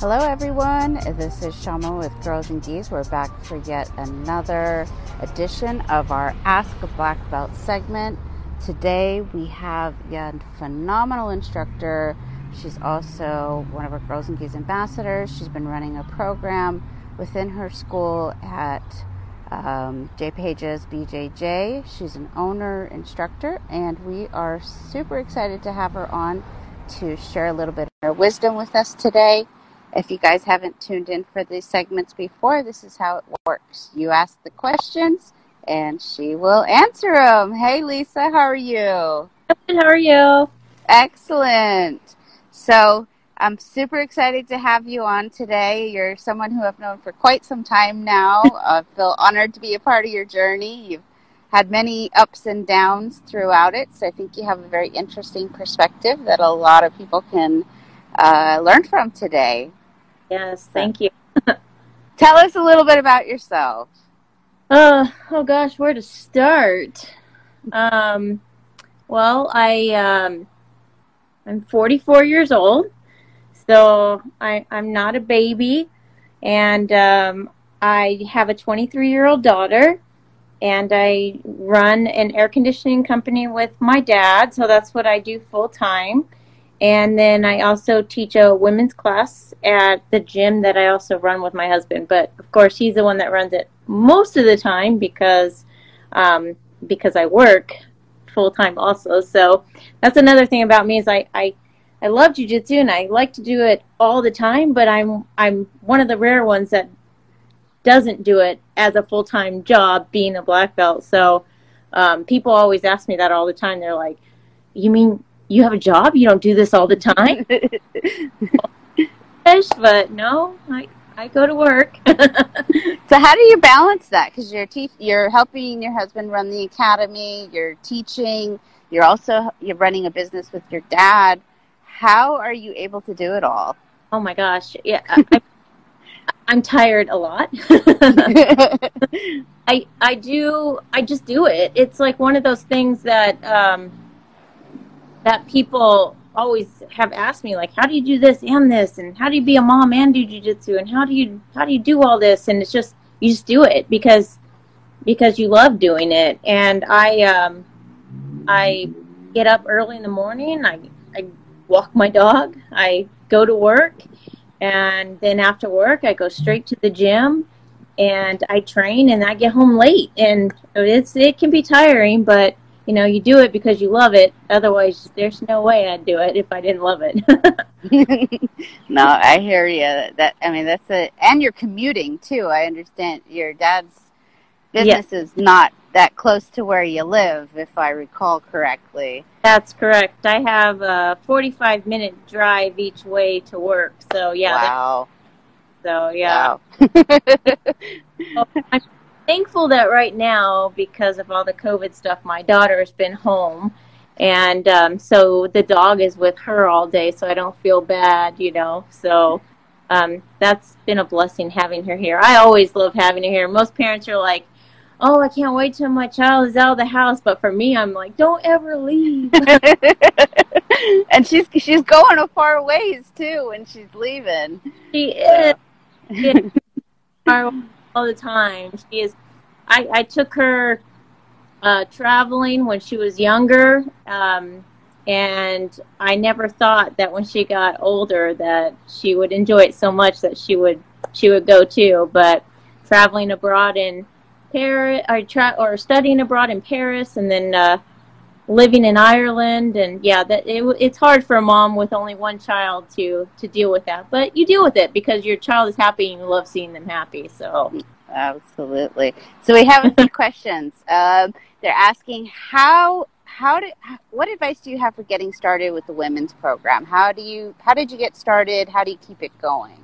Hello, everyone. This is Shama with Girls in Gis. We're back for yet another edition of our Ask a Black Belt segment. Today, we have a phenomenal instructor. She's also one of our Girls in Gis ambassadors. She's been running a program within her school at um, J Pages BJJ. She's an owner instructor, and we are super excited to have her on to share a little bit of her wisdom with us today. If you guys haven't tuned in for these segments before, this is how it works. You ask the questions and she will answer them. Hey, Lisa, how are you? Good, how are you? Excellent. So, I'm super excited to have you on today. You're someone who I've known for quite some time now. I feel honored to be a part of your journey. You've had many ups and downs throughout it, so I think you have a very interesting perspective that a lot of people can uh, learn from today. Yes, thank you. Tell us a little bit about yourself. Uh, oh gosh, where to start? Um, well, I um, I'm 44 years old, so I I'm not a baby, and um, I have a 23 year old daughter, and I run an air conditioning company with my dad, so that's what I do full time. And then I also teach a women's class at the gym that I also run with my husband. But of course, he's the one that runs it most of the time because um, because I work full time also. So that's another thing about me is I, I I love jujitsu and I like to do it all the time. But I'm I'm one of the rare ones that doesn't do it as a full time job, being a black belt. So um, people always ask me that all the time. They're like, "You mean you have a job? You don't do this all the time. but no, I I go to work. so how do you balance that? Because you're te- you're helping your husband run the academy, you're teaching, you're also you're running a business with your dad. How are you able to do it all? Oh my gosh, yeah. I, I'm tired a lot. I I do I just do it. It's like one of those things that um, that people always have asked me like how do you do this and this? And how do you be a mom and do jujitsu? And how do you how do you do all this? And it's just you just do it because because you love doing it. And I um I get up early in the morning I I walk my dog I go to work and then after work I go straight to the gym and I train and I get home late. And it's it can be tiring but you know, you do it because you love it. Otherwise, there's no way I'd do it if I didn't love it. no, I hear you. That I mean, that's it. And you're commuting too. I understand your dad's business is not that close to where you live, if I recall correctly. That's correct. I have a 45 minute drive each way to work. So yeah. Wow. so yeah. Wow. Oh, I'm thankful that right now, because of all the COVID stuff, my daughter has been home. And um, so the dog is with her all day, so I don't feel bad, you know. So um, that's been a blessing having her here. I always love having her here. Most parents are like, oh, I can't wait till my child is out of the house. But for me, I'm like, don't ever leave. and she's she's going a far ways too when she's leaving. She is. all the time. She is. I, I took her uh, traveling when she was younger, um, and I never thought that when she got older that she would enjoy it so much that she would she would go too. But traveling abroad in Paris, or, tra- or studying abroad in Paris, and then uh, living in Ireland, and yeah, that it, it's hard for a mom with only one child to to deal with that. But you deal with it because your child is happy and you love seeing them happy. So absolutely. So we have a few questions. Um, they're asking how how did what advice do you have for getting started with the women's program? How do you how did you get started? How do you keep it going?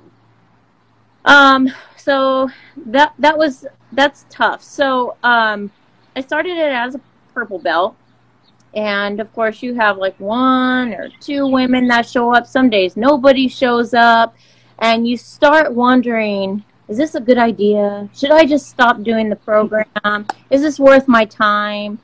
Um, so that that was that's tough. So um, I started it as a purple belt and of course, you have like one or two women that show up. Some days nobody shows up. And you start wondering, is this a good idea? Should I just stop doing the program? Is this worth my time?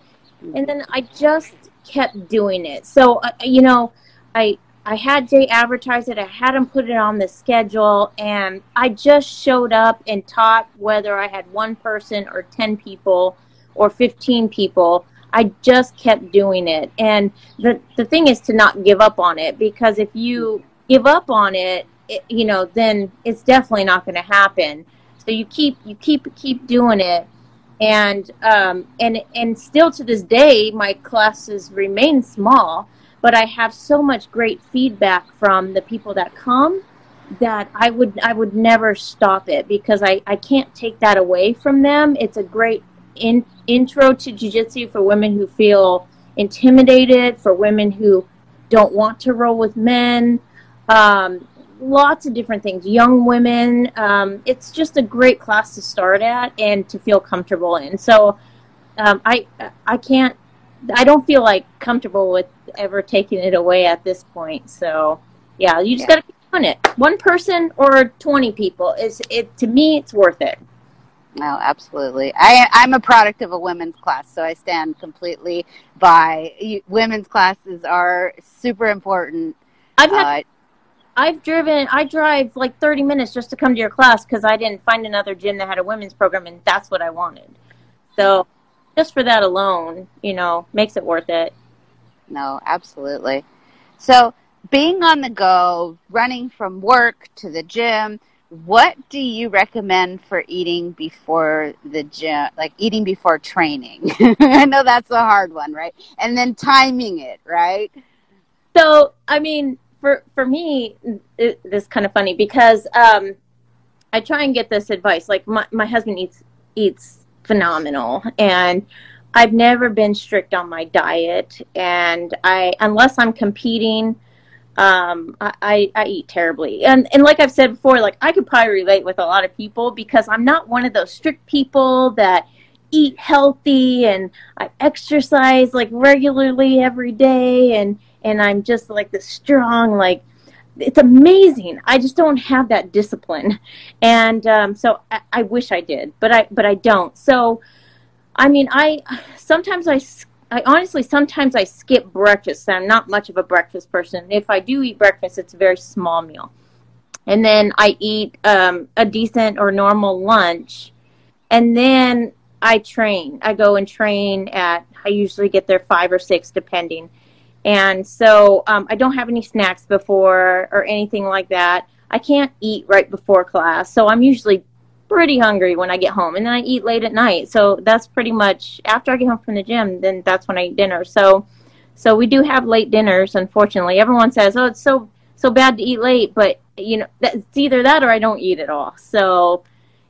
And then I just kept doing it. So, uh, you know, I I had Jay advertise it. I had him put it on the schedule, and I just showed up and taught whether I had one person or ten people or fifteen people. I just kept doing it, and the the thing is to not give up on it because if you give up on it, it you know, then it's definitely not going to happen. So you keep you keep keep doing it, and um, and and still to this day, my classes remain small but I have so much great feedback from the people that come that I would I would never stop it because I, I can't take that away from them. It's a great in, intro to jiu-jitsu for women who feel intimidated, for women who don't want to roll with men, um, lots of different things. Young women, um, it's just a great class to start at and to feel comfortable in. So um, I I can't I don't feel like comfortable with ever taking it away at this point. So, yeah, you just yeah. got to keep doing it. One person or 20 people is it to me it's worth it. No, absolutely. I, I'm a product of a women's class, so I stand completely by women's classes are super important. I've had, uh, I've driven, I drive like 30 minutes just to come to your class because I didn't find another gym that had a women's program, and that's what I wanted. So just for that alone, you know, makes it worth it. No, absolutely. So, being on the go, running from work to the gym, what do you recommend for eating before the gym, like eating before training? I know that's a hard one, right? And then timing it, right? So, I mean, for for me, it, this is kind of funny because um, I try and get this advice. Like my my husband eats eats phenomenal. And I've never been strict on my diet, and I unless I'm competing, um, I, I, I eat terribly. And and like I've said before, like I could probably relate with a lot of people because I'm not one of those strict people that eat healthy and I exercise like regularly every day and and I'm just like the strong like it's amazing. I just don't have that discipline, and um, so I, I, wish I did, but I but I don't. So, I mean, I sometimes I I honestly sometimes I skip breakfast. I'm not much of a breakfast person. If I do eat breakfast, it's a very small meal, and then I eat um, a decent or normal lunch, and then I train. I go and train at. I usually get there five or six, depending and so um, I don't have any snacks before or anything like that. I can't eat right before class, so I'm usually pretty hungry when I get home, and then I eat late at night. So that's pretty much after I get home from the gym. Then that's when I eat dinner. So, so we do have late dinners. Unfortunately, everyone says, "Oh, it's so so bad to eat late," but you know, it's either that or I don't eat at all. So,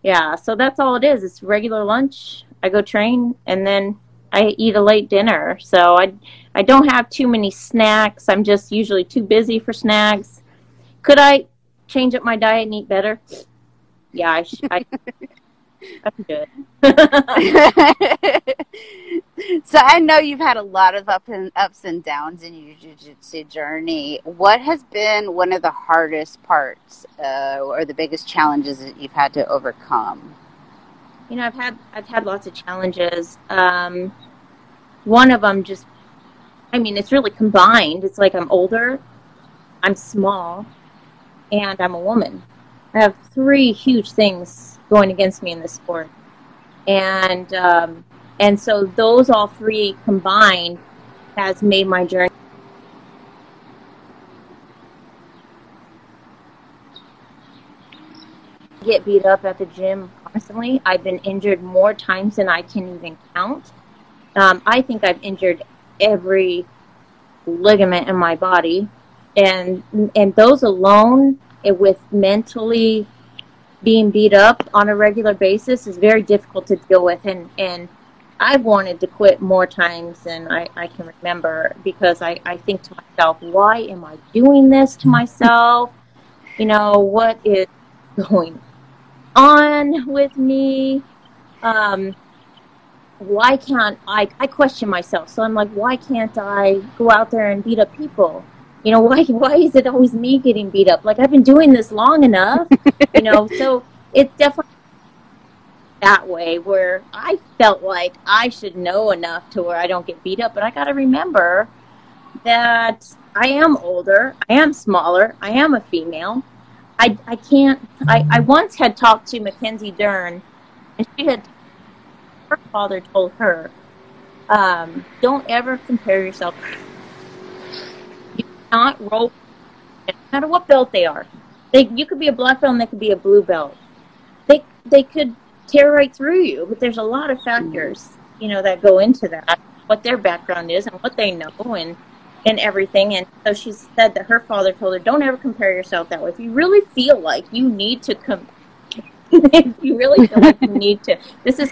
yeah, so that's all it is. It's regular lunch. I go train, and then I eat a late dinner. So I I don't have too many snacks. I'm just usually too busy for snacks. Could I change up my diet and eat better? Yeah, I, sh- I I'm good. so I know you've had a lot of up and ups and downs in your jiu-jitsu journey. What has been one of the hardest parts uh, or the biggest challenges that you've had to overcome? you know, I've had I've had lots of challenges. Um, one of them just, I mean, it's really combined. It's like I'm older, I'm small, and I'm a woman. I have three huge things going against me in this sport, and um, and so those all three combined has made my journey get beat up at the gym constantly. I've been injured more times than I can even count. Um, I think I've injured every ligament in my body, and and those alone, it, with mentally being beat up on a regular basis, is very difficult to deal with. And and I've wanted to quit more times than I, I can remember because I, I think to myself, why am I doing this to myself? You know, what is going on with me? Um, why can't I? I question myself. So I'm like, why can't I go out there and beat up people? You know, why why is it always me getting beat up? Like I've been doing this long enough, you know. So it's definitely that way where I felt like I should know enough to where I don't get beat up. But I got to remember, that I am older, I am smaller, I am a female. I, I can't. I, I once had talked to Mackenzie Dern, and she had her father told her, um, "Don't ever compare yourself. Cannot roll, no matter what belt they are. They you could be a black belt and they could be a blue belt. They they could tear right through you, but there's a lot of factors, you know, that go into that. What their background is and what they know and and everything. And so she said that her father told her, "Don't ever compare yourself that way. If you really feel like you need to come, if you really feel like you need to, this is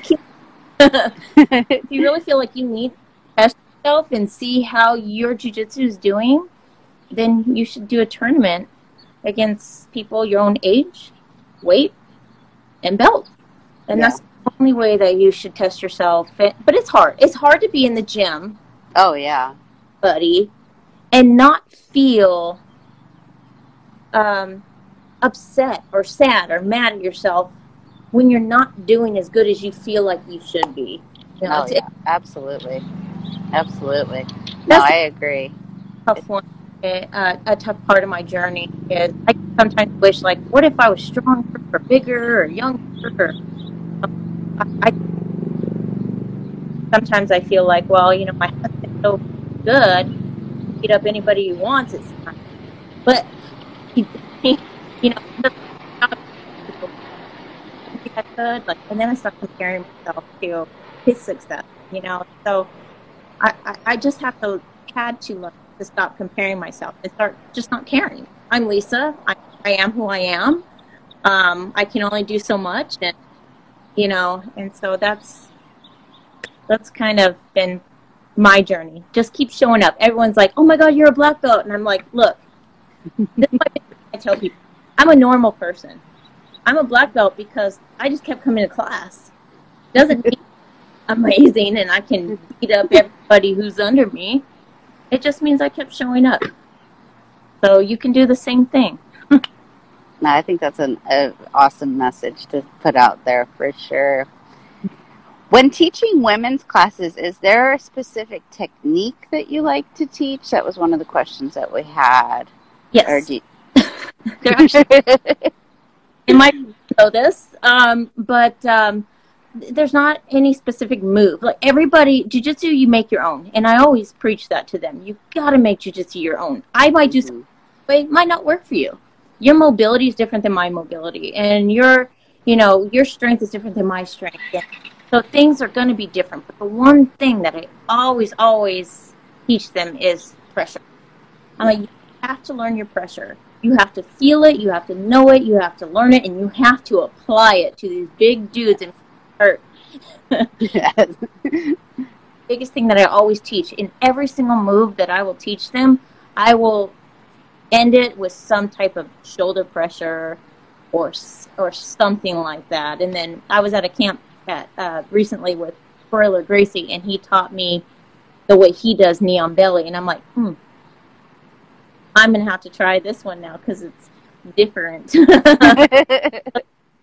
if you really feel like you need to test yourself and see how your jujitsu is doing, then you should do a tournament against people your own age, weight, and belt. And Yeah. that's the only way that you should test yourself. But it's hard. It's hard to be in the gym Oh yeah. buddy and not feel um, upset or sad or mad at yourself when you're not doing as good as you feel like you should be. You know, Oh yeah. Absolutely. Absolutely. No, I agree. tough one. Uh, a tough part of my journey is I sometimes wish, like, what if I was stronger or bigger or younger? Or, I, I sometimes I feel like, well, you know, my husband's so good, beat up anybody he wants. It's but he, you know, I could like, and then I start comparing myself to his success. You know, so I, I, I just have to had to learn to stop comparing myself and start just not caring. I'm Lisa. I, I am who I am. Um, I can only do so much, and you know, and so that's that's kind of been my journey. Just keep showing up. Everyone's like, "Oh my God, you're a black belt," and I'm like, "Look, this is I tell people. I'm a normal person. I'm a black belt because I just kept coming to class. Doesn't mean amazing and I can beat up everybody who's under me. It just means I kept showing up. So you can do the same thing. No, I think that's an a awesome message to put out there for sure. When teaching women's classes, is there a specific technique that you like to teach? That was one of the questions that we had. Yes. You- There actually you might know this, um, but um, there's not any specific move. Like everybody, jujitsu, you make your own, and I always preach that to them. You got to make jujitsu your own. I might do something, but it might not work for you. Your mobility is different than my mobility, and your, you know, your strength is different than my strength. So things are going to be different. But the one thing that I always, always teach them is pressure. I'm like, you have to learn your pressure. You have to feel it, you have to know it, you have to learn it, and you have to apply it to these big dudes and hurt. Yes. Biggest thing that I always teach in every single move that I will teach them, I will end it with some type of shoulder pressure or or something like that. And then I was at a camp at uh, recently with Royler Gracie, and he taught me the way he does knee on belly, and I'm like, hmm, I'm gonna have to try this one now because it's different.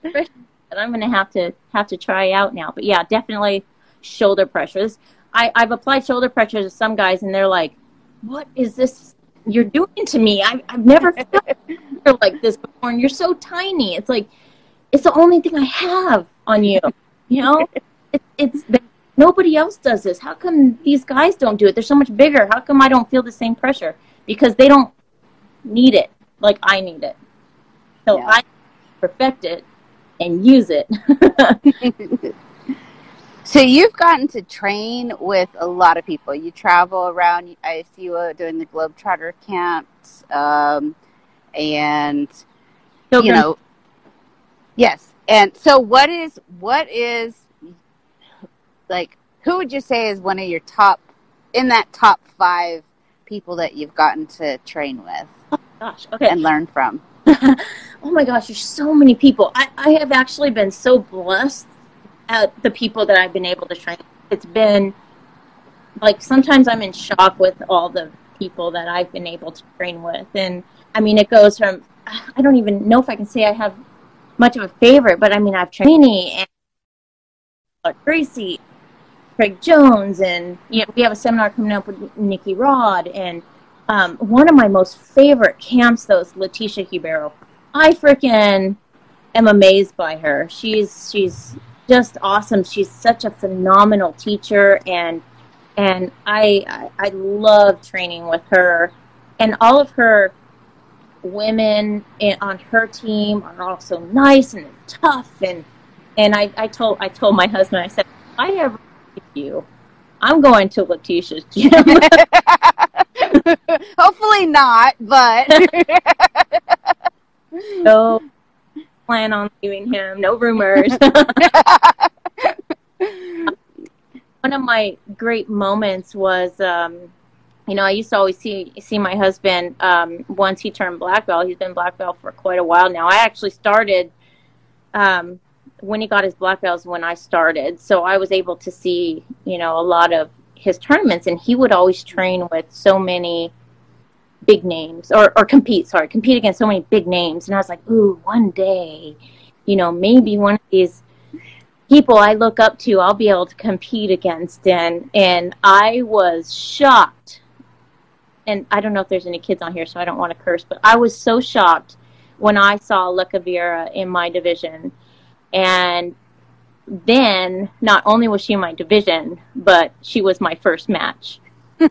that I'm gonna have to have to try out now. But yeah, definitely shoulder pressures. I, I've applied shoulder pressure to some guys, and they're like, "What is this you're doing to me? I, I've never felt like this before, and you're so tiny." It's like it's the only thing I have on you. You know, it, it's nobody else does this. How come these guys don't do it? They're so much bigger. How come I don't feel the same pressure? Because they don't need it like I need it. So Yeah. I perfect it and use it. so you've gotten to train with a lot of people. You travel around. I see you doing the Globetrotter camps, um, and you know, yes. And so, what is what is like? Who would you say is one of your top in that top five people that you've gotten to train with gosh, okay. and learn from? oh my gosh, there's so many people. I, I have actually been so blessed at the people that I've been able to train. It's been like sometimes I'm in shock with all the people that I've been able to train with. And I mean, it goes from, I don't even know if I can say I have much of a favorite, but I mean, I've trained Amy and uh, Gracie, Craig Jones, and you know, we have a seminar coming up with Nikki Rod, and um, one of my most favorite camps, though, is Leticia Ribeiro. I freaking am amazed by her. She's she's just awesome. She's such a phenomenal teacher, and and I I, I love training with her, and all of her women in, on her team are also nice and tough and and I, I told I told my husband I said I ever you I'm going to Leticia's gym. Hopefully not, but no plan on leaving him. No rumors. One of my great moments was, um, you know, I used to always see see my husband um, once he turned black belt. He's been black belt for quite a while now. I actually started um, when he got his black belts when I started, so I was able to see, you know, a lot of his tournaments, and he would always train with so many big names or, or compete sorry compete against so many big names. And i was like ooh one day you know maybe one of these people i look up to i'll be able to compete against. And and i was shocked. And i don't know if there's any kids on here so i don't want to curse but i was so shocked when i saw Leka Vieira in my division. And then not only was she in my division but she was my first match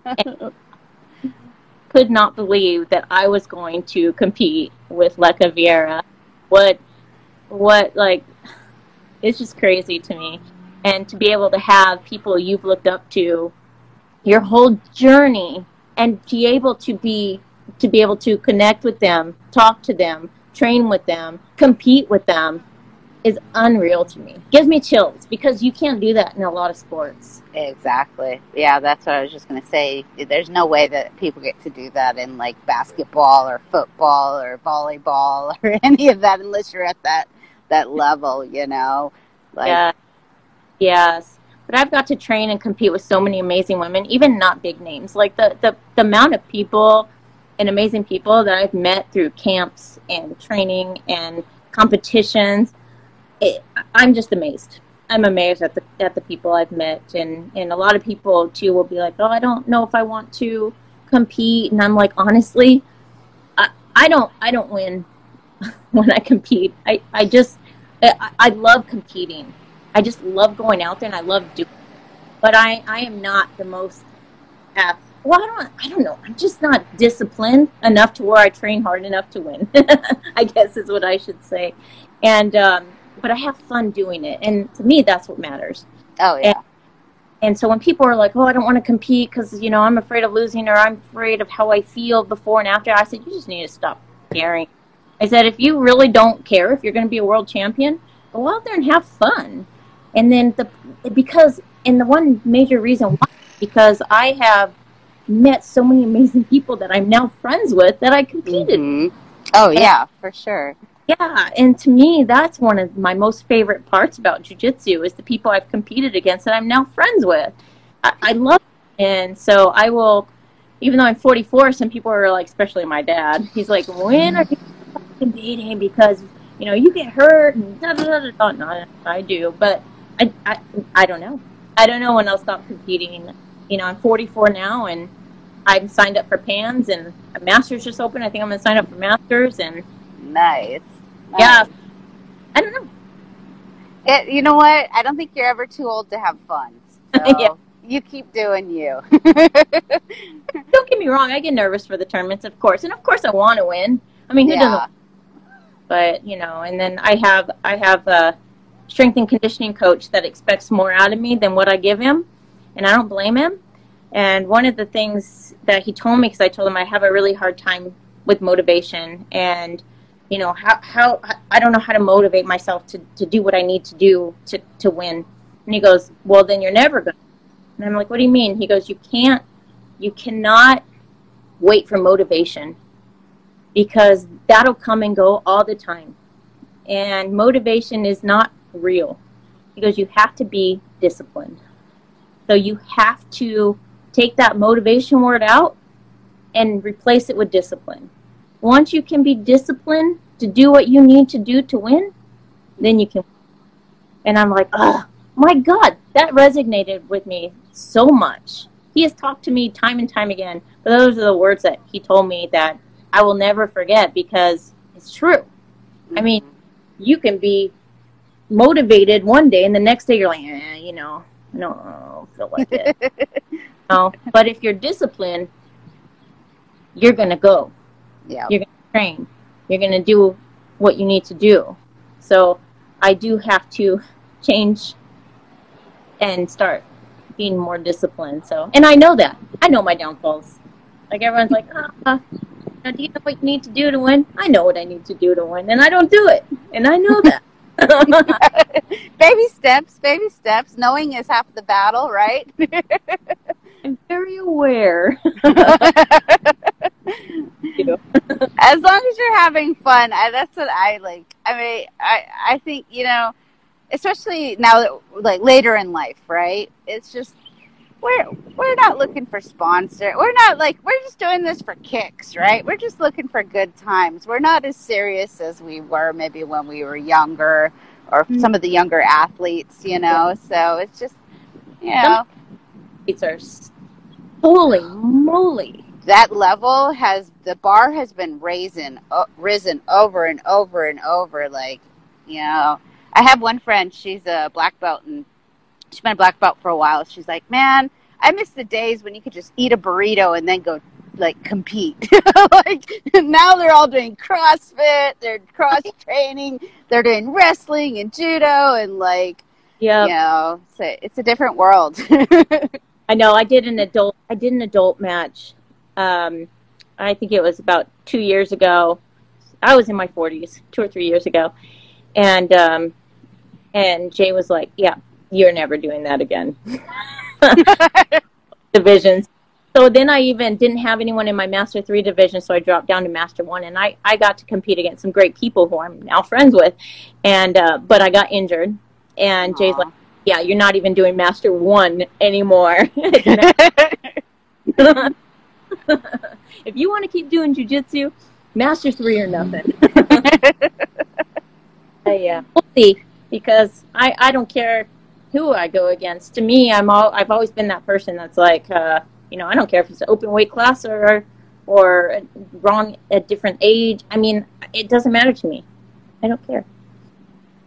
could not believe that I was going to compete with Leka Vieira. What, what, like, it's just crazy to me. And to be able to have people you've looked up to your whole journey and be able to be, to be able to connect with them, talk to them, train with them, compete with them is unreal to me. Gives me chills because you can't do that in a lot of sports. Exactly. Yeah, that's what I was just going to say. There's no way that people get to do that in like basketball or football or volleyball or any of that unless you're at that that level, you know. Like Yeah. Yes. But I've got to train and compete with so many amazing women, even not big names. Like the the, the amount of people and amazing people that I've met through camps and training and competitions it, I'm just amazed. I'm amazed at the at the people I've met, and and a lot of people too will be like, "Oh, I don't know if I want to compete," and I'm like, honestly, I, I don't I don't win when I compete. I I just I, I love competing. I just love going out there, and I love doing. It. But I I am not the most ath- well, I don't, I don't know. I'm just not disciplined enough to where I train hard enough to win. I guess is what I should say. And um, but I have fun doing it. And to me, that's what matters. Oh, yeah. And, and so when people are like, oh, I don't want to compete because, you know, I'm afraid of losing or I'm afraid of how I feel before and after, I said, you just need to stop caring. I said, if you really don't care if you're going to be a world champion, go out there and have fun. And then the, because, and the one major reason why, because I have met so many amazing people that I'm now friends with that I competed. Mm-hmm. Oh, yeah, for sure. Yeah, and to me, that's one of my most favorite parts about jujitsu is the people I've competed against that I'm now friends with. I, I love, it. and so I will. Even though I'm 44, some people are like, especially my dad. He's like, "When are you competing?" Because you know you get hurt and da da da da. Oh, no, I do, but I, I I don't know. I don't know when I'll stop competing. You know, I'm 44 now, and I'm signed up for PANS, and Masters just opened. I think I'm gonna sign up for Masters, and nice. Yeah. Um, I don't know. It, you know what? I don't think you're ever too old to have fun. So yeah. You keep doing you. don't get me wrong. I get nervous for the tournaments, of course, and of course I want to win. I mean, who yeah. doesn't? But you know, and then I have I have a strength and conditioning coach that expects more out of me than what I give him, and I don't blame him. And one of the things that he told me, because I told him I have a really hard time with motivation, and you know how how I don't know how to motivate myself to to do what I need to do to to win. And he goes, well, then you're never going. And I'm like, what do you mean? He goes, you can't, you cannot wait for motivation because that'll come and go all the time. And motivation is not real. Goes, you have to be disciplined. So you have to take that motivation word out and replace it with discipline. Once you can be disciplined to do what you need to do to win, then you can. And I'm like, oh my God, that resonated with me so much, he has talked to me time and time again. But those are the words that he told me that I will never forget because it's true. I mean, mm-hmm. you can be motivated one day and the next day you're like, eh, you know, no, I don't feel like it. no, but if you're disciplined, you're gonna go. Yeah. You're gonna train. You're gonna do what you need to do. So I do have to change and start being more disciplined. So, and I know that. I know my downfalls. Like everyone's like, ah, now, do you know what you need to do to win? I know what I need to do to win, and I don't do it, and I know that. baby steps, baby steps. Knowing is half the battle, right? I'm very aware. as long as you're having fun, I, that's what I like. I mean, I I think you know, especially now that like later in life, right? It's just we're we're not looking for sponsor. We're not like we're just doing this for kicks, right? We're just looking for good times. We're not as serious as we were maybe when we were younger or mm-hmm. some of the younger athletes, you know. So it's just you know, it's our holy moly that level has the bar has been raising uh, risen over and over and over like you know. I have one friend she's a black belt and she's been a black belt for a while. She's like man i miss the days when you could just eat a burrito and then go like compete. Like now they're all doing crossfit they're cross training they're doing wrestling and judo and like yeah you know so it's a different world. I know i did an adult i did an adult match um, I think it was about two years ago. I was in my 40s, two or three years ago, and um, and Jay was like, "Yeah, you're never doing that again." Divisions. So then I even didn't have anyone in my Master Three division, so I dropped down to Master One, and I I got to compete against some great people who I'm now friends with, and uh, but I got injured, and Aww. Jay's like, "Yeah, you're not even doing Master One anymore." if you want to keep doing jujitsu, master three or nothing. yeah, we'll see. Because I, I don't care who I go against. To me, I'm all I've always been that person that's like, uh, you know, I don't care if it's an open weight class or or wrong at different age. I mean, it doesn't matter to me. I don't care.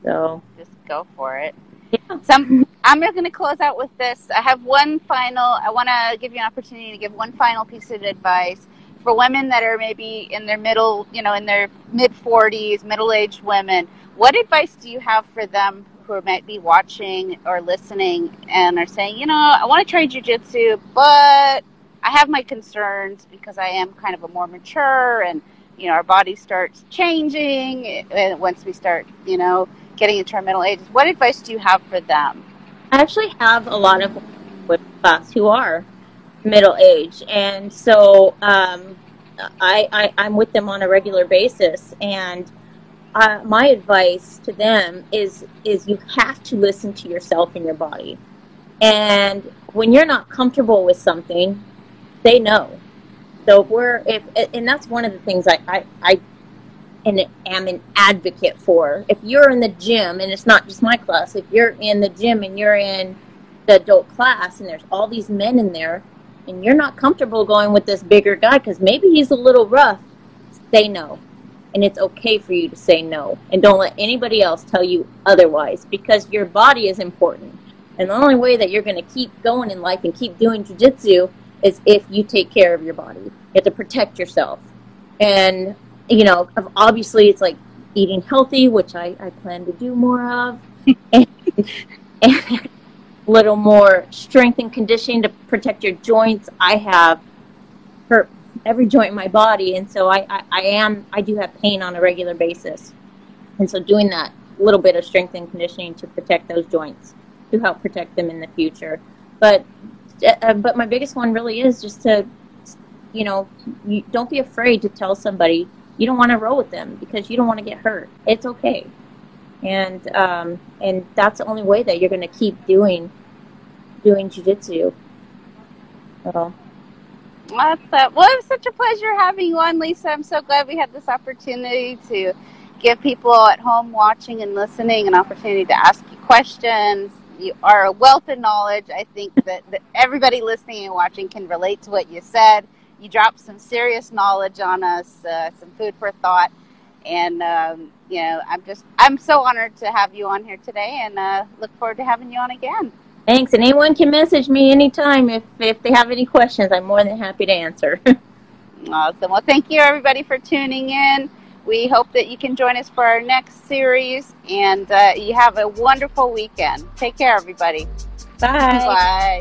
So just go for it. Yeah. Some, I'm going to close out with this. I have one final. I want to give you an opportunity to give one final piece of advice for women that are maybe in their middle, you know, in their mid 40s, middle-aged women. What advice do you have for them who might be watching or listening and are saying, you know, I want to try jujitsu, but I have my concerns because I am kind of a more mature and you know our body starts changing eh, once we start, you know getting into our middle ages. What advice do you have for them? I actually have a lot of with class who are middle age, and so um, I, I I'm with them on a regular basis, and uh, my advice to them is is you have to listen to yourself and your body, and when you're not comfortable with something, they know. So if we're if and that's one of the things I I, I and am an advocate for. If you're in the gym, and it's not just my class, if you're in the gym and you're in the adult class and there's all these men in there, and you're not comfortable going with this bigger guy because maybe he's a little rough, say no. And it's okay for you to say no. And don't let anybody else tell you otherwise because your body is important. And the only way that you're going to keep going in life and keep doing jujitsu is if you take care of your body. You have to protect yourself. And you know, obviously it's like eating healthy, which I, I plan to do more of, and, and a little more strength and conditioning to protect your joints. I have hurt every joint in my body, and so I, I, I am I do have pain on a regular basis, and so doing that little bit of strength and conditioning to protect those joints to help protect them in the future. But uh, but my biggest one really is just to you know you, don't be afraid to tell somebody you don't want to roll with them because you don't want to get hurt. It's okay, and um, and that's the only way that you're going to keep doing doing jujitsu. So. Uh, well, it was such a pleasure having you on, Lisa. I'm so glad we had this opportunity to give people at home watching and listening an opportunity to ask you questions. you are a wealth of knowledge. I think that, that everybody listening and watching can relate to what you said. You dropped some serious knowledge on us, uh, some food for thought, and um, you know, I'm just I'm so honored to have you on here today, and uh, look forward to having you on again. Thanks. And anyone can message me anytime if if they have any questions. I'm more than happy to answer. awesome. Well, thank you everybody for tuning in. We hope that you can join us for our next series, and uh, you have a wonderful weekend. Take care, everybody. Bye. Bye.